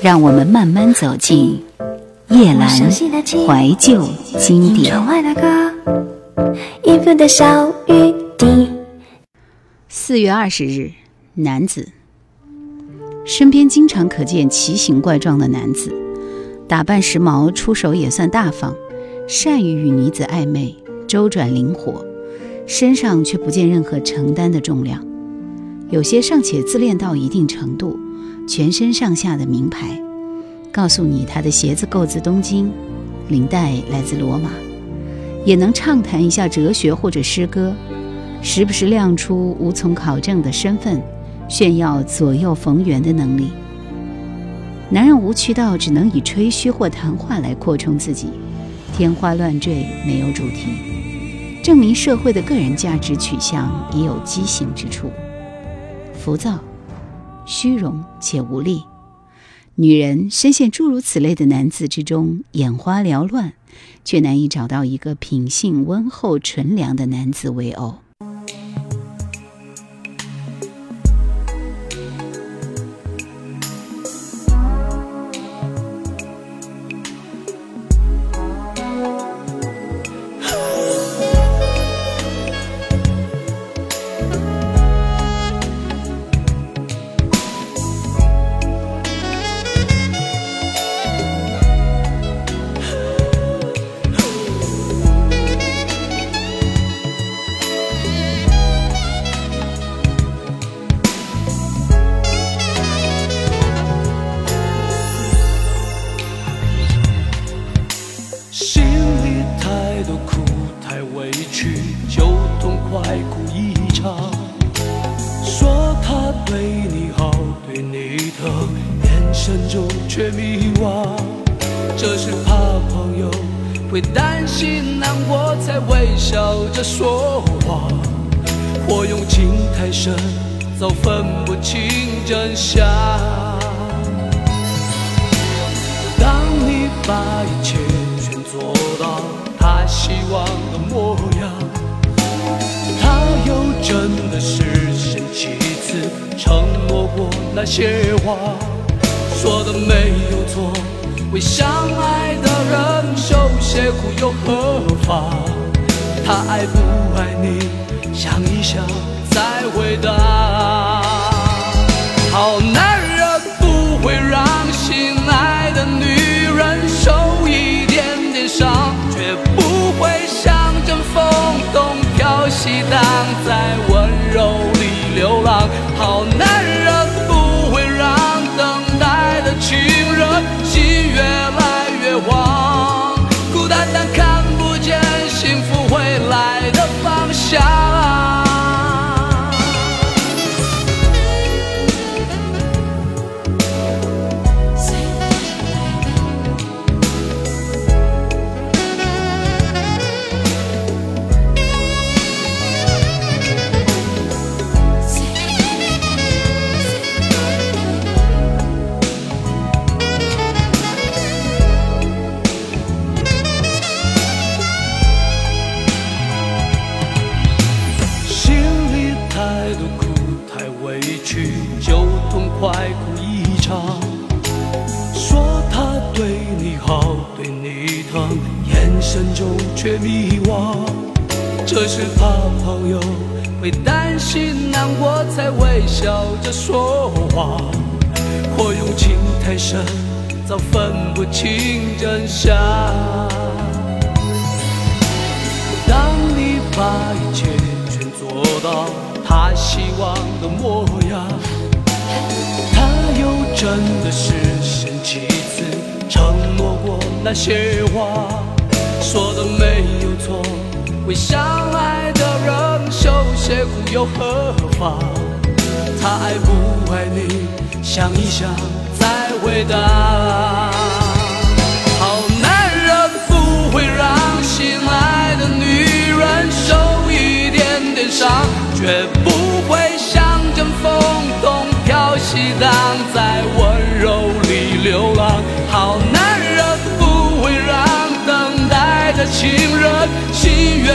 让我们慢慢走进夜阑怀旧经典。四月二十日，男子。身边经常可见奇形怪状的男子，打扮时髦，出手也算大方，善于与女子暧昧，周转灵活，身上却不见任何承担的重量。有些尚且自恋到一定程度，全身上下的名牌，告诉你他的鞋子购自东京，领带来自罗马，也能畅谈一下哲学或者诗歌，时不时亮出无从考证的身份，炫耀左右逢源的能力。男人无趣到只能以吹嘘或谈话来扩充自己，天花乱坠，没有主题，证明社会的个人价值取向也有畸形之处。浮躁、虚荣且无力，女人深陷诸如此类的男子之中，眼花缭乱，却难以找到一个品性温厚、纯良的男子为偶。心难过，才微笑着说话，或用情太深，早分不清真相。当你把一切全做到他希望的模样，他又真的是生几次承诺过那些话，说的没有错，为相爱的人受些苦又何妨？他爱不爱你？想一想再回答。好男人不会让心爱的女人受一点点伤，绝不会像阵风东飘西荡，在温柔里流浪。好男人早分不清真相。当你把一切全做到他希望的模样，他又真的是生几次承诺过那些话。说的没有错，为相爱的人受些苦又何妨？他爱不爱你，想一想回答。好男人不会让心爱的女人受一点点伤，绝不会像阵风东飘西荡，在温柔里流浪。好男人不会让等待。的情人，心越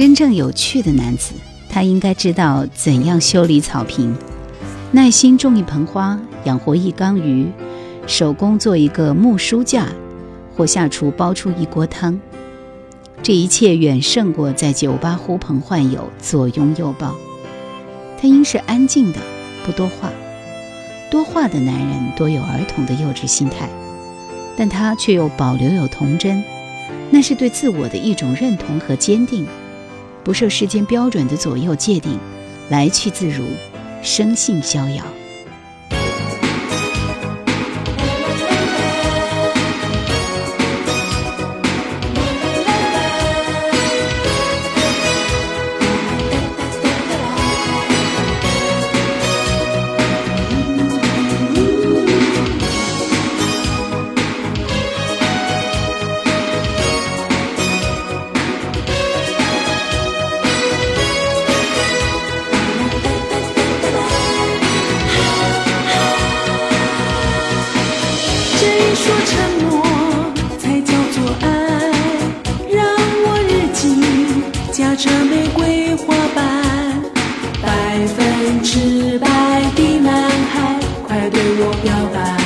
真正有趣的男子，他应该知道怎样修理草坪，耐心种一盆花，养活一缸鱼，手工做一个木书架，或下厨煲出一锅汤。这一切远胜过在酒吧呼朋唤友、左拥右抱。他应是安静的，不多话。多话的男人多有儿童的幼稚心态，但他却又保留有童真，那是对自我的一种认同和坚定，不受世间标准的左右界定，来去自如，生性逍遥。直白的男孩，快对我表白！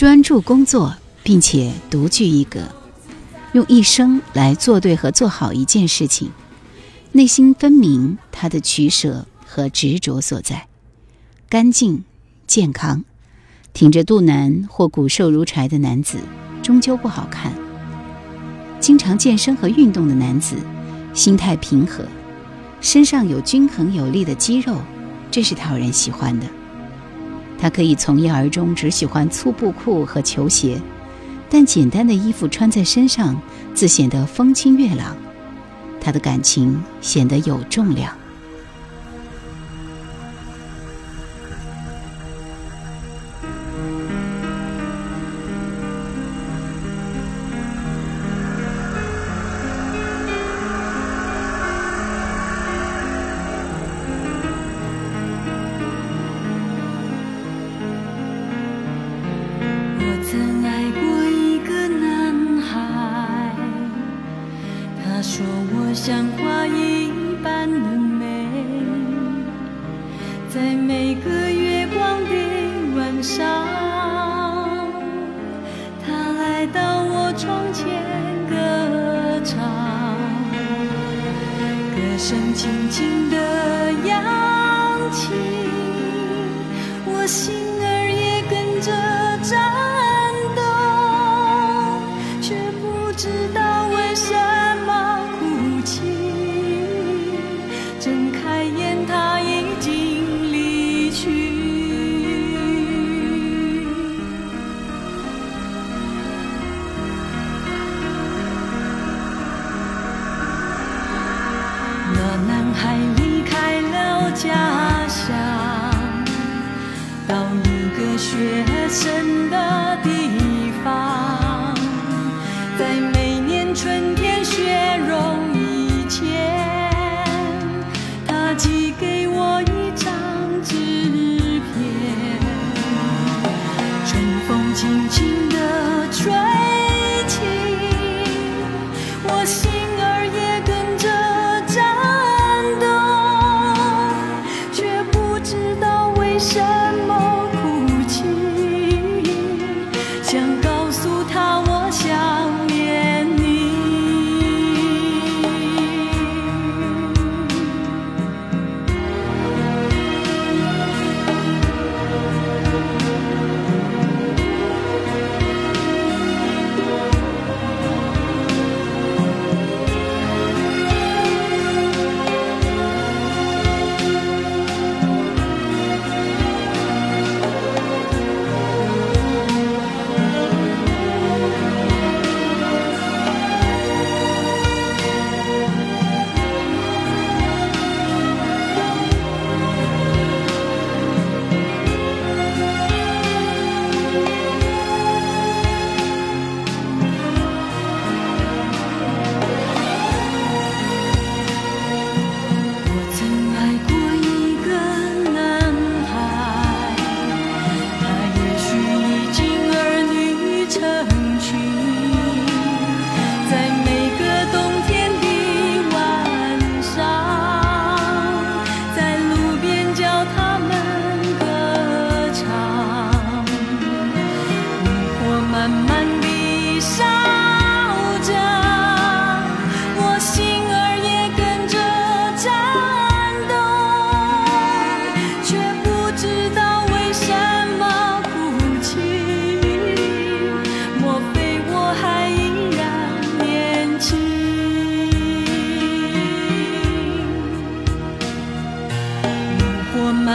专注工作并且独具一格。用一生来做对和做好一件事情内心分明他的取舍和执着所在。干净健康挺着肚腩或骨瘦如柴的男子终究不好看。经常健身和运动的男子心态平和身上有均衡有力的肌肉这是讨人喜欢的。他可以从一而终，只喜欢粗布裤和球鞋，但简单的衣服穿在身上自显得风清月朗，他的感情显得有重量。为什么哭泣？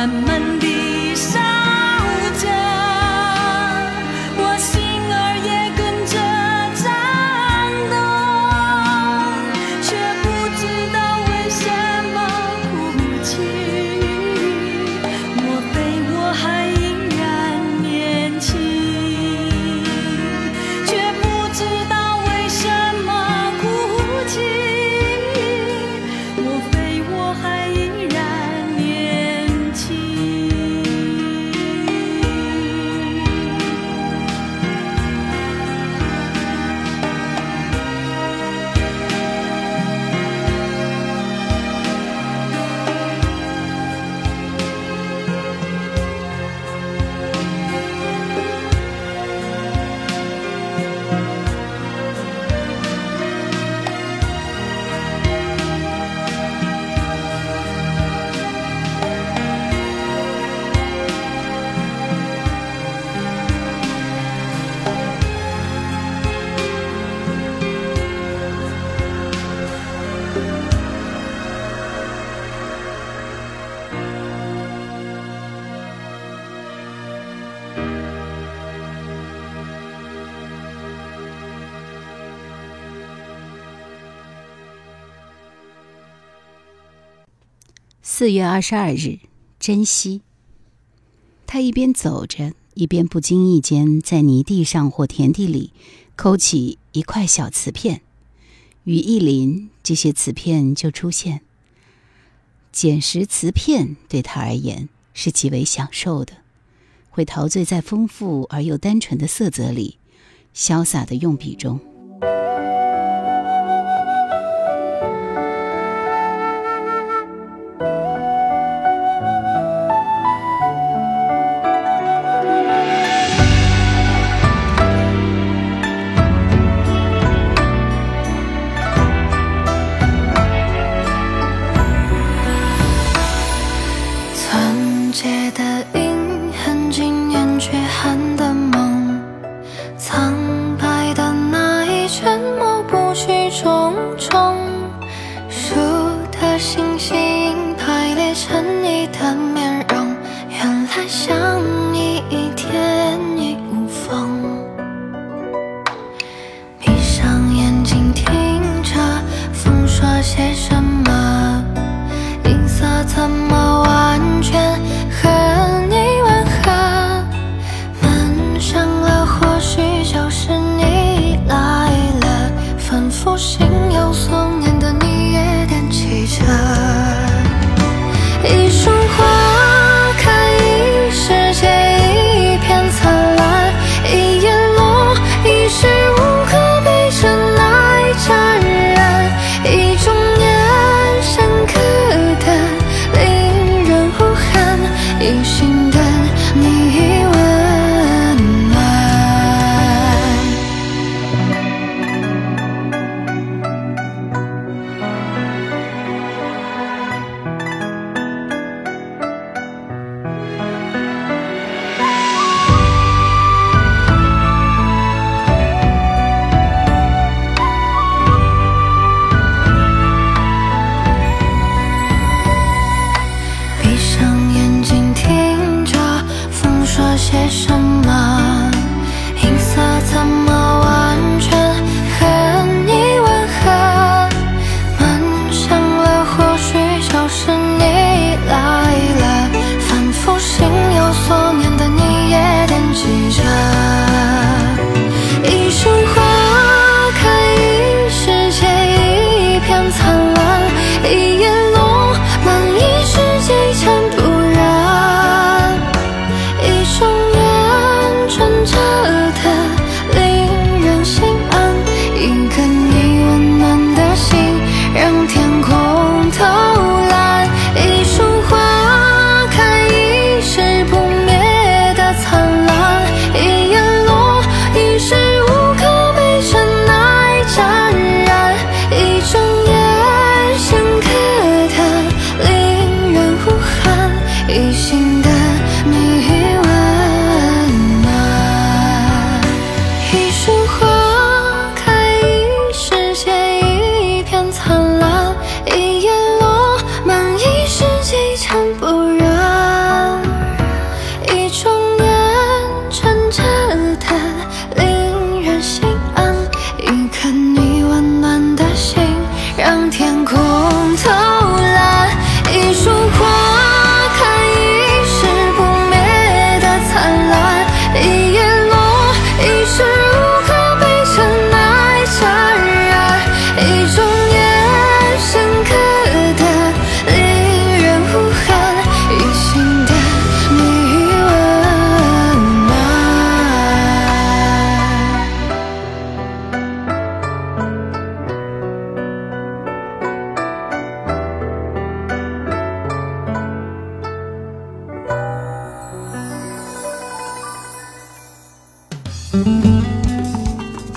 맘만 四月二十二日，珍惜。他一边走着，一边不经意间在泥地上或田地里抠起一块小瓷片，雨一淋，这些瓷片就出现。捡拾瓷片对他而言是极为享受的，会陶醉在丰富而又单纯的色泽里，潇洒的用笔中。苍白的那一圈，抹不去种种。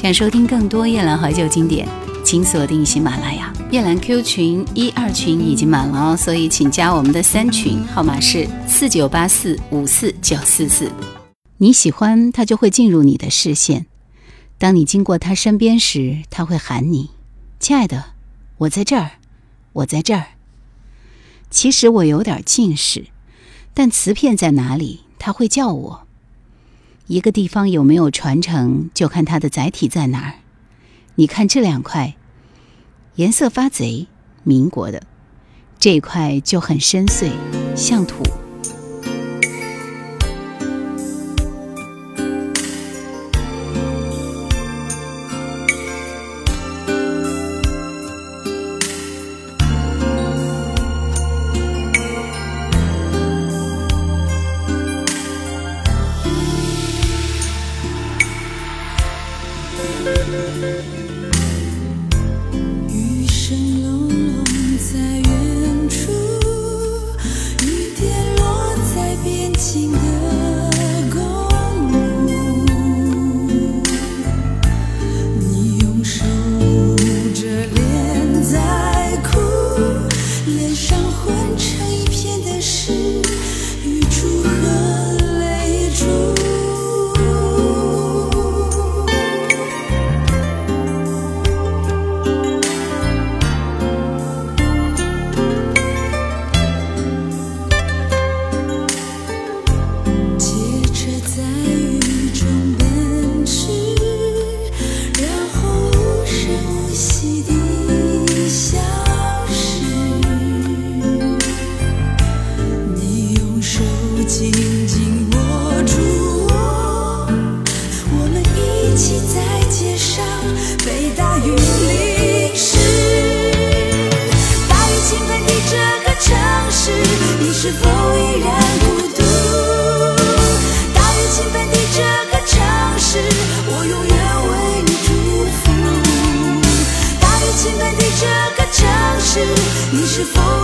想收听更多夜兰怀旧经典，请锁定喜马拉雅。夜兰 Q 群一二群已经满了哦，所以请加我们的三群，号码是四九八四五四九四四。你喜欢他，就会进入你的视线。当你经过他身边时，他会喊你：“亲爱的，我在这儿，我在这儿。”其实我有点近视，但瓷片在哪里？他会叫我。一个地方有没有传承就看它的载体在哪儿。你看这两块颜色发贼民国的这块就很深邃像土。你是否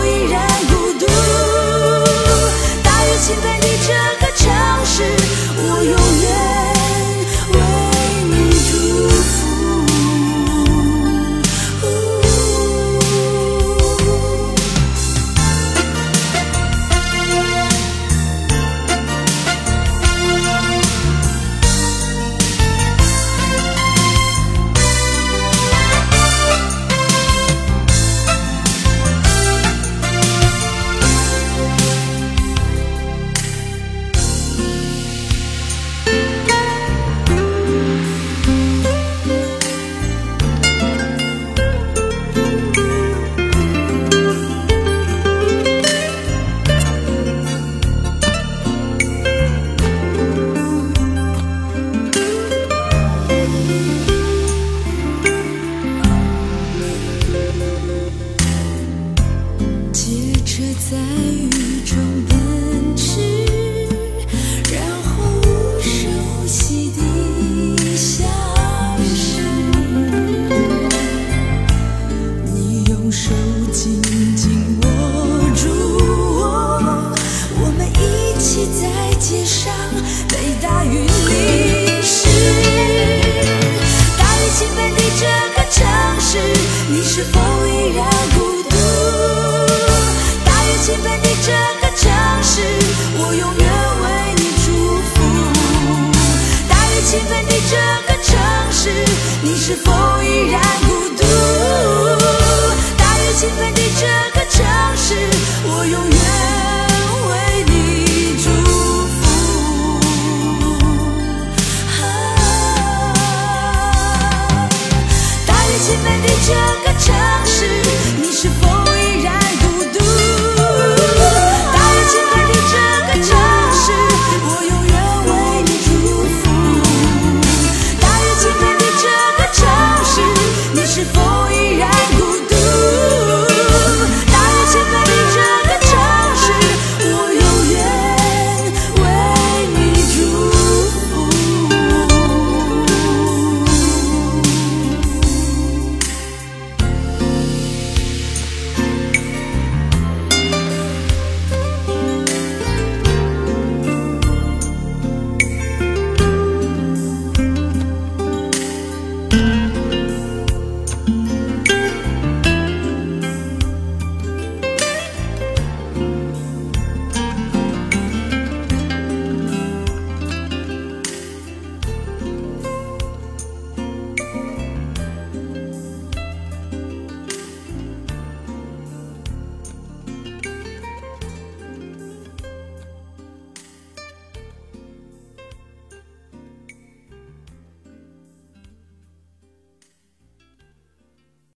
before.